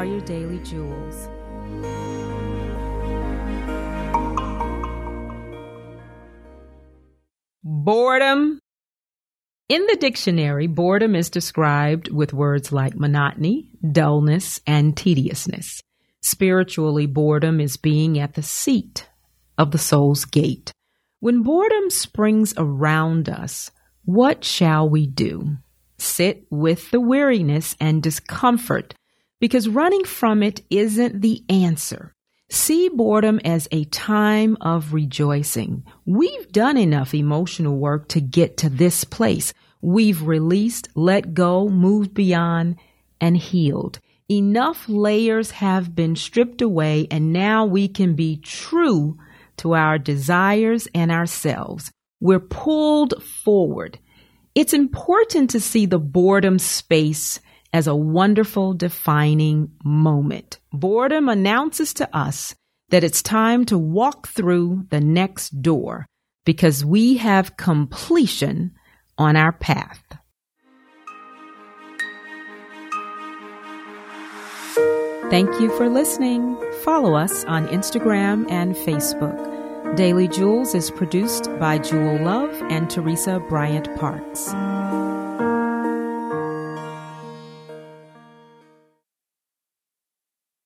are your daily jewels. Boredom. In the dictionary, boredom is described with words like monotony, dullness, and tediousness. Spiritually, boredom is being at the seat of the soul's gate. When boredom springs around us, what shall we do? Sit with the weariness and discomfort because running from it isn't the answer. See boredom as a time of rejoicing. We've done enough emotional work to get to this place. We've released, let go, moved beyond, and healed. Enough layers have been stripped away, and now we can be true to our desires and ourselves. We're pulled forward. It's important to see the boredom space as a wonderful defining moment. Boredom announces to us that it's time to walk through the next door because we have completion on our path. Thank you for listening. Follow us on Instagram and Facebook. Daily Jewels is produced by Jewel Love and Teresa Bryant Parks.